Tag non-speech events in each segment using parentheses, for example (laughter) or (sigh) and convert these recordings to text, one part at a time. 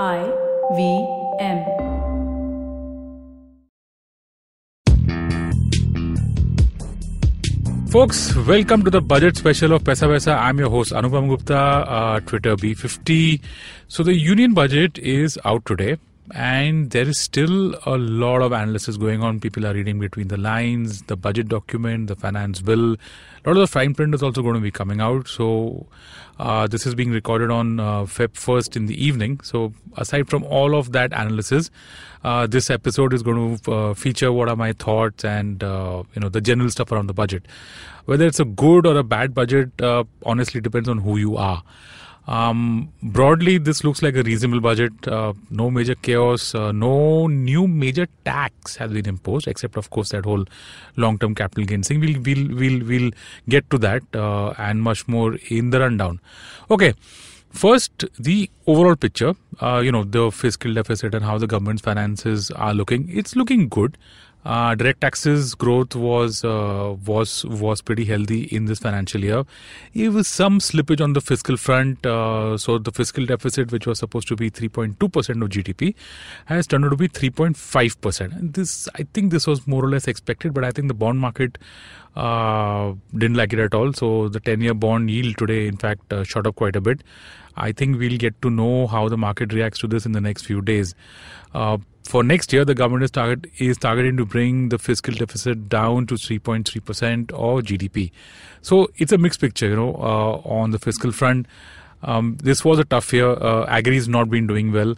I V M. Folks, welcome to the budget special of Paisa Vaisa. I'm your host Anupam Gupta, uh, Twitter B50. So the union budget is out today and there is still a lot of analysis going on. People are reading between the lines, the budget document, the finance bill. A lot of the fine print is also going to be coming out. So uh, this is being recorded on uh, Feb 1st in the evening. So aside from all of that analysis, uh, this episode is going to uh, feature what are my thoughts and uh, you know the general stuff around the budget. Whether it's a good or a bad budget, uh, honestly depends on who you are. Um, broadly, this looks like a reasonable budget. Uh, no major chaos. Uh, no new major tax has been imposed, except of course that whole long-term capital gains thing. We'll we'll we'll we'll get to that uh, and much more in the rundown. Okay. First, the overall picture, uh, you know, the fiscal deficit and how the government's finances are looking. It's looking good. Uh, direct taxes growth was uh, was was pretty healthy in this financial year. It was some slippage on the fiscal front. Uh, so the fiscal deficit, which was supposed to be 3.2 percent of GDP, has turned out to be 3.5 percent. And this, I think, this was more or less expected. But I think the bond market uh, didn't like it at all. So the 10-year bond yield today, in fact, uh, shot up quite a bit. I think we'll get to know how the market reacts to this in the next few days. For next year, the government is target is targeting to bring the fiscal deficit down to 3.3 percent of GDP. So it's a mixed picture, you know, uh, on the fiscal front. Um, this was a tough year. Uh, agri has not been doing well,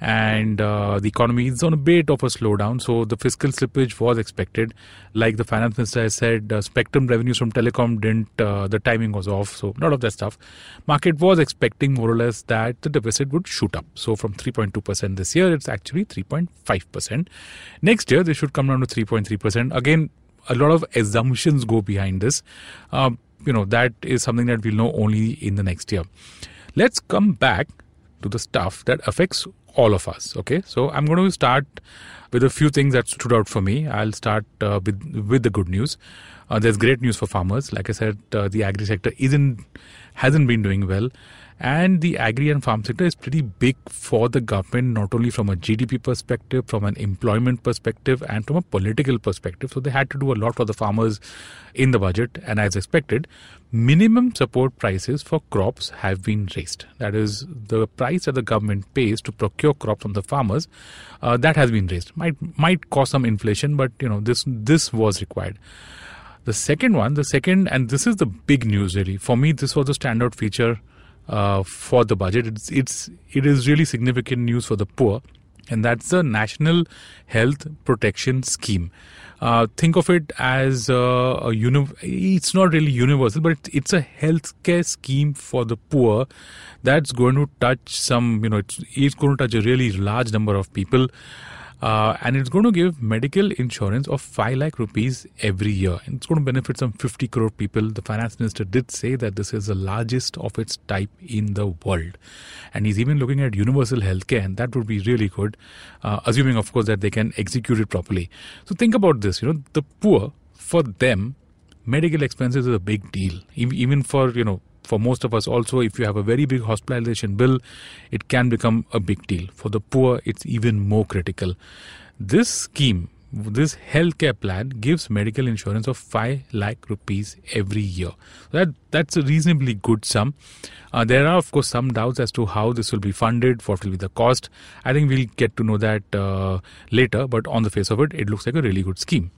and uh, the economy is on a bit of a slowdown. So the fiscal slippage was expected. Like the finance minister has said, uh, spectrum revenues from telecom didn't. Uh, the timing was off. So a lot of that stuff. Market was expecting more or less that the deficit would shoot up. So from 3.2 percent this year, it's actually 3.5 percent. Next year, they should come down to 3.3 percent. Again, a lot of assumptions go behind this. Um, you know that is something that we'll know only in the next year let's come back to the stuff that affects all of us okay so i'm going to start with a few things that stood out for me i'll start uh, with with the good news uh, there's great news for farmers like i said uh, the agri sector isn't hasn't been doing well and the agri and farm sector is pretty big for the government, not only from a GDP perspective, from an employment perspective, and from a political perspective. So they had to do a lot for the farmers in the budget. And as expected, minimum support prices for crops have been raised. That is the price that the government pays to procure crops from the farmers. Uh, that has been raised. Might might cause some inflation, but you know this this was required. The second one, the second, and this is the big news really. For me, this was a standout feature uh, for the budget. It's it's it is really significant news for the poor, and that's the National Health Protection Scheme. Uh, think of it as a, a uni- it's not really universal, but it's, it's a healthcare scheme for the poor that's going to touch some, you know, it's, it's going to touch a really large number of people. Uh, and it's going to give medical insurance of 5 lakh rupees every year. And it's going to benefit some 50 crore people. The finance minister did say that this is the largest of its type in the world. And he's even looking at universal healthcare, and that would be really good, uh, assuming, of course, that they can execute it properly. So think about this you know, the poor, for them, medical expenses is a big deal. Even for, you know, for most of us also if you have a very big hospitalization bill it can become a big deal. For the poor it's even more critical. This scheme this healthcare plan gives medical insurance of 5 lakh rupees every year. That that's a reasonably good sum. Uh, there are of course some doubts as to how this will be funded what will be the cost. I think we'll get to know that uh, later but on the face of it it looks like a really good scheme.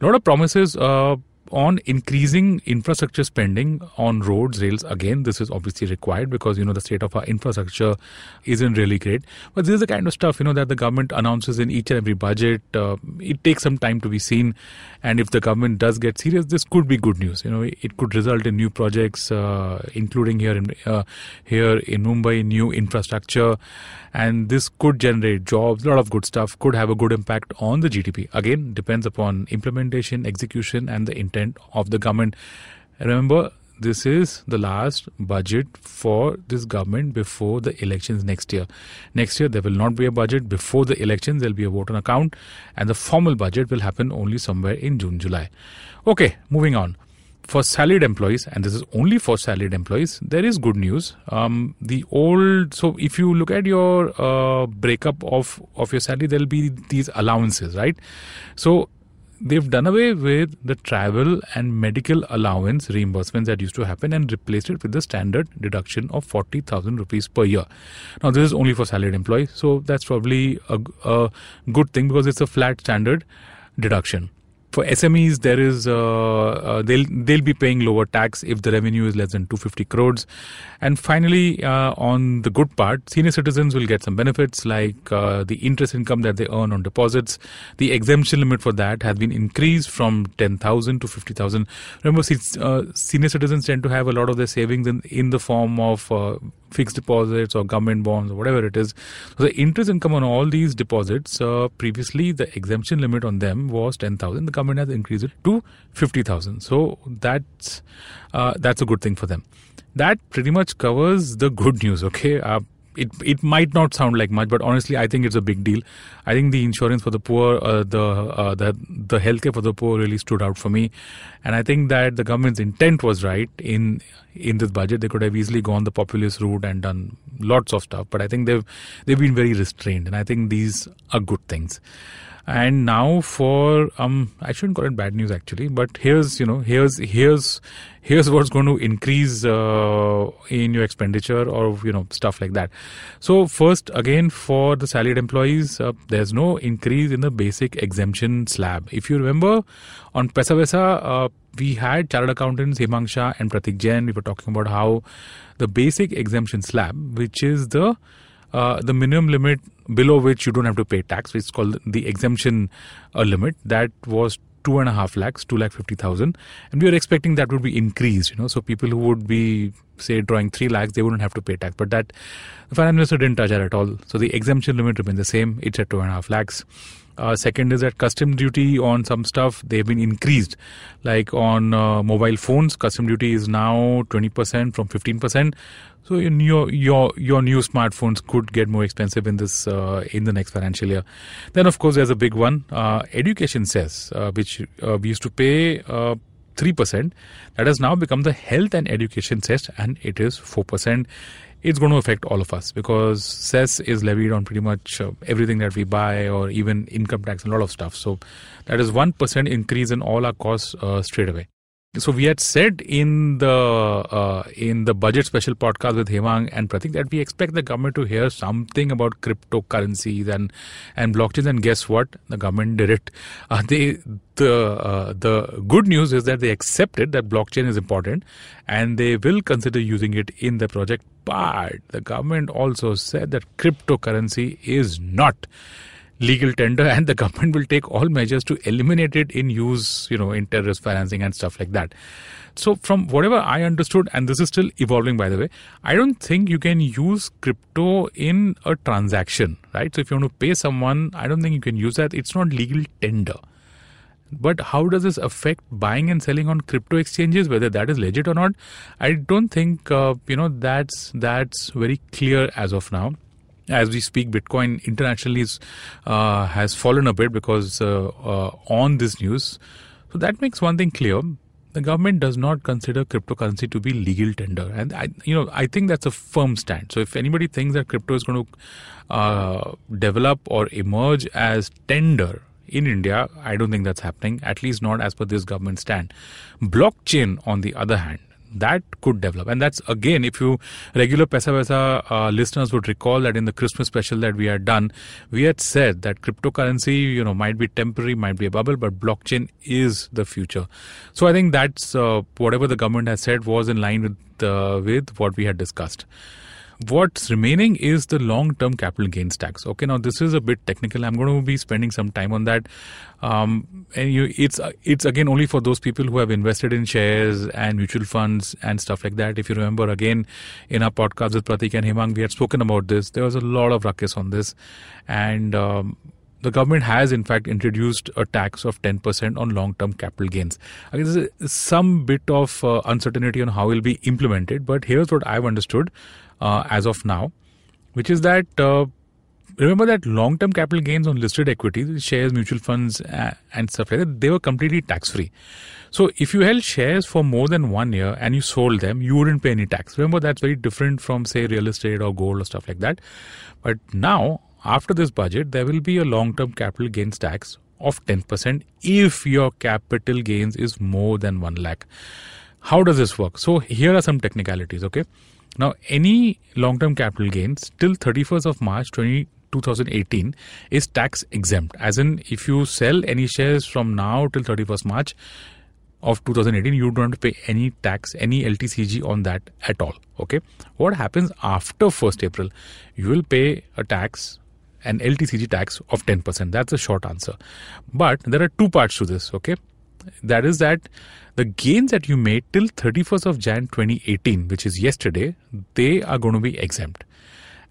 A lot of promises uh, on increasing infrastructure spending on roads, rails, again, this is obviously required because, you know, the state of our infrastructure isn't really great. But this is the kind of stuff, you know, that the government announces in each and every budget. Uh, it takes some time to be seen. And if the government does get serious, this could be good news. You know, it could result in new projects, uh, including here in, uh, here in Mumbai, new infrastructure. And this could generate jobs, a lot of good stuff, could have a good impact on the GDP. Again, depends upon implementation, execution, and the intent of the government. Remember, this is the last budget for this government before the elections next year. Next year, there will not be a budget. Before the elections, there will be a vote on account, and the formal budget will happen only somewhere in June, July. Okay, moving on. for salaried employees, and this is only for salaried employees, there is good news. Um, the old, so if you look at your uh, breakup of of your salary, there'll be these allowances, right? So they've done away with the travel and medical allowance reimbursements that used to happen and replaced it with the standard deduction of 40,000 rupees per year. Now, this is only for salaried employees, so that's probably a, a good thing because it's a flat standard deduction for SMEs, there is uh, uh, they'll they'll be paying lower tax if the revenue is less than 250 crores. And finally, uh, on the good part, senior citizens will get some benefits like uh, the interest income that they earn on deposits. The exemption limit for that has been increased from 10,000 to 50,000. Remember, uh, senior citizens tend to have a lot of their savings in in the form of uh, fixed deposits or government bonds or whatever it is. So the interest income on all these deposits, uh, previously the exemption limit on them was 10,000. The government has increased it to 50,000. So that's uh, that's a good thing for them. That pretty much covers the good (laughs) news. Okay. It it might not sound like much, but honestly, I think it's a big deal. I think the insurance for the poor, uh, the uh, the the healthcare for the poor really stood out for me, and I think that the government's intent was right in in this budget. They could have easily gone the populist route and done lots of stuff, but I think they've they've been very restrained, and I think these are good things. And now for um, I shouldn't call it bad news actually, but here's you know here's here's here's (laughs) what's going to increase uh, in your expenditure or you know stuff like that. So first again for the salaried employees, uh, there's no increase in the basic exemption slab. If you remember on Paisa Vaisa, uh, we had chartered accountants Hemang Shah and Pratik Jain. We were talking about how the basic exemption slab, which is the uh, the minimum limit below which you don't have to pay tax, which is called the exemption uh, limit, that was two and a half lakhs, two lakh fifty thousand, and we were expecting that would be increased. You know, so people who would be say drawing three lakhs, they wouldn't have to pay tax. But that the finance minister didn't touch that at all. So the exemption limit remains the same. It's at two and a half lakhs. Uh, second is that custom duty on some stuff they've been increased, like on uh, mobile phones. Custom duty is now twenty percent from fifteen percent. So your your your new smartphones could get more expensive in this uh, in the next financial year. Then of course there's a big one, uh, education cess, uh, which uh, we used to pay uh, three percent. That has now become the health and education cess, and it is four percent. It's going to affect all of us because cess is levied on pretty much uh, everything that we buy or even income tax and a lot of stuff. So that is one percent increase in all our costs straight away. So we had said in the uh, in the budget special podcast with Hemang and Pratik that we expect the government to hear something about cryptocurrencies and and blockchains. And guess what? The government did it. (laughs) Uh, they the uh, the good news is that they accepted that blockchain is important and they will consider using it in the project. But the government also said that cryptocurrency is not legal tender (laughs) and the government will take all measures to eliminate it in use you know in terrorist financing and stuff like that. So from whatever i understood and this is still evolving by the way i don't think you can use crypto in a transaction right? So if you want to pay someone i don't think you can use that. It's not legal tender. But how does this affect buying and selling on crypto exchanges whether that is legit or not? I don't think uh, you know that's that's very clear as of now as we speak, Bitcoin internationally is, uh, has fallen a bit because uh, uh, on this news. So that makes one thing clear: the government does not consider cryptocurrency to be legal tender, and I, you know, I think that's a firm stand. So if anybody thinks that crypto is going to uh, develop or emerge as tender in India, I don't think that's happening. At least not as per this government stand. Blockchain, on the other hand that could develop. And that's again, if you regular pesa pesa uh, listeners would recall that in the Christmas special that we had done, we had said that cryptocurrency, you know, might be temporary, might be a bubble, but blockchain is the future. So I think that's uh, whatever the government has said was in line with uh, with what we had discussed. What's remaining is the long term capital gains tax. Okay, now this is a bit technical. I'm going to be spending some time on that. Um, and you, it's it's again only for those people who have invested in shares and mutual funds and stuff like that. If you remember, again, in our podcast with Pratik and Hemang, we had spoken about this. There was a lot of ruckus on this. And um, the government has in fact introduced a tax of 10% on long term capital gains. I mean, there's some bit of uh, uncertainty on how it will be implemented, but here's what I've understood uh, as of now, which is that uh, remember that long term capital gains on listed equities, shares, mutual funds, uh, and stuff like that, they were completely tax free. So if you held shares for more than one year and you sold them, you wouldn't pay any tax. Remember, that's very different from, say, real estate or gold or stuff like that. But now, after this budget, there will be a long term capital gains tax of 10% if your capital gains is more than 1 lakh. How does this work? So, here are some technicalities, okay? Now, any long term capital gains till 31st of March 20, 2018 is tax exempt. As in, if you sell any shares from now till 31st March of 2018, you don't pay any tax, any LTCG on that at all. Okay. What happens after 1st April? You will pay a tax an LTCG tax of 10%. That's a short answer. But there are two parts to this, okay? That is that the gains that you made till 31st of Jan 2018, which is yesterday, they are going to be exempt.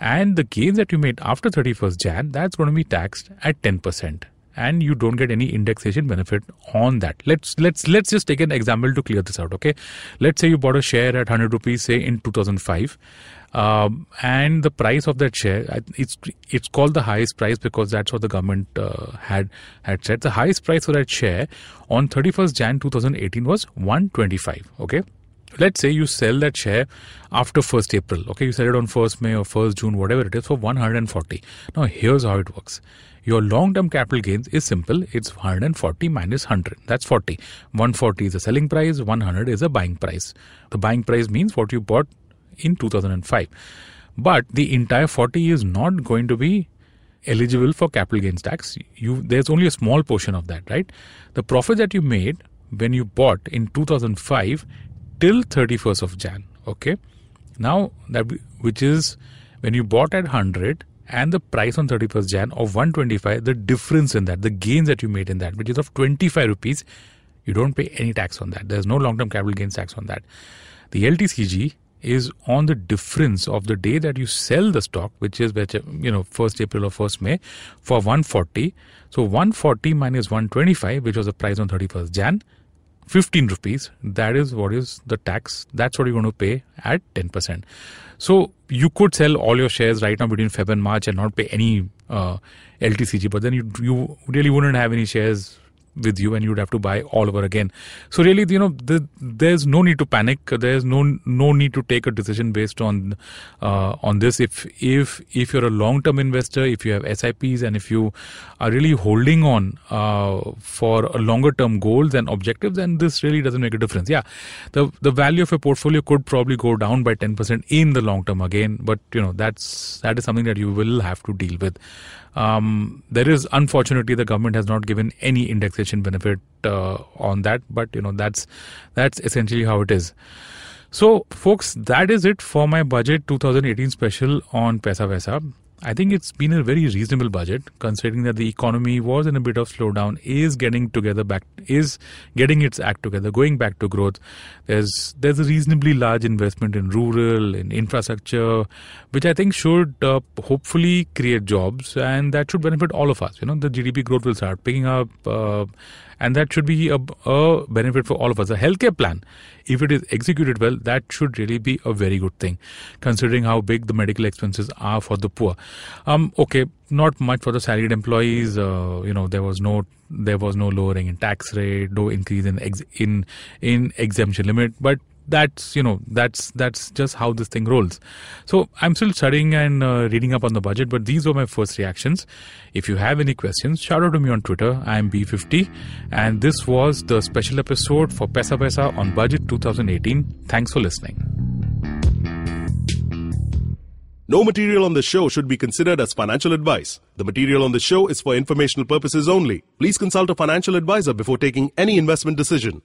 And the gains that you made after 31st Jan, that's going to be taxed at 10% and you don't get any indexation benefit on that. Let's let's let's just take an example to clear this out okay? Let's say you bought a share at 100 rupees say in 2005 um, and the price of that share it's it's called the highest price because that's what the government uh, had had said the highest price for that share on 31st jan 2018 was 125 okay let's say you sell that share after 1st april okay you sell it on 1st may or 1st june whatever it is for 140 now here's how it works your long term capital gains is simple. It's 140 minus 100. That's 40. 140 is a selling price, 100 is a buying price. The buying price means what you bought in 2005. But the entire 40 is not going to be eligible for capital gains tax. You there's only a small portion of that, right? The profit that you made when you bought in 2005 till 31st of Jan, okay? Now that which is when you bought at 100 and the price on 31st Jan of 125, the difference in that, the gains that you made in that, which is of 25 rupees, you don't pay any tax on that. There's no long term capital gains tax on that. The LTCG is on the difference of the day that you sell the stock, which is you know 1st April or 1st May, for 140. So 140 minus 125, which was the price on 31st Jan, 15 rupees. That is what is the tax. That's what you're going to pay at 10%. So you could sell all your shares right now between Feb and March and not pay any uh, LTCG, but then you you really wouldn't have any shares with you and you'd have to buy all over again. So really you know the, there's no need to panic. There's no no need to take a decision based on uh, on this. If if if you're a long term investor if you have SIPs and if you are really holding on uh, for longer term goals and objectives then this really doesn't make a difference. Yeah the the value of a portfolio could probably go down by 10% in the long term again but you know that's that is something that you will have to deal with um, there is unfortunately the government has not given any indexation benefit uh, on that, but you know that's that's essentially how it is. So, folks, that is it for my budget 2018 special on Paisa Vaisa. I think it's been a very reasonable budget considering that the economy was in a bit of slowdown, is getting together back, is getting its act together, going back to growth. There's there's a reasonably large investment in rural, in infrastructure, which I think should uh, hopefully create jobs and that should benefit all of us. You know, the GDP growth will start picking up. Uh, and that should be a, a, benefit for all of us. A healthcare plan, if it is executed well, that should really be a very good thing, considering how big the medical expenses are for the poor. Um, okay, not much for the salaried employees. Uh, you know, there was no there was no lowering in tax rate, no increase in ex, in in exemption limit, but that's you know that's that's just how this thing rolls so i'm still studying and uh, reading up on the budget but these were my first reactions if you have any questions shout out to me on twitter i'm b50 and this was the special episode for pesa pesa on budget 2018 thanks for listening no material on the show should be considered as financial advice. The material on the show is for informational purposes only. Please consult a financial advisor before taking any investment decision.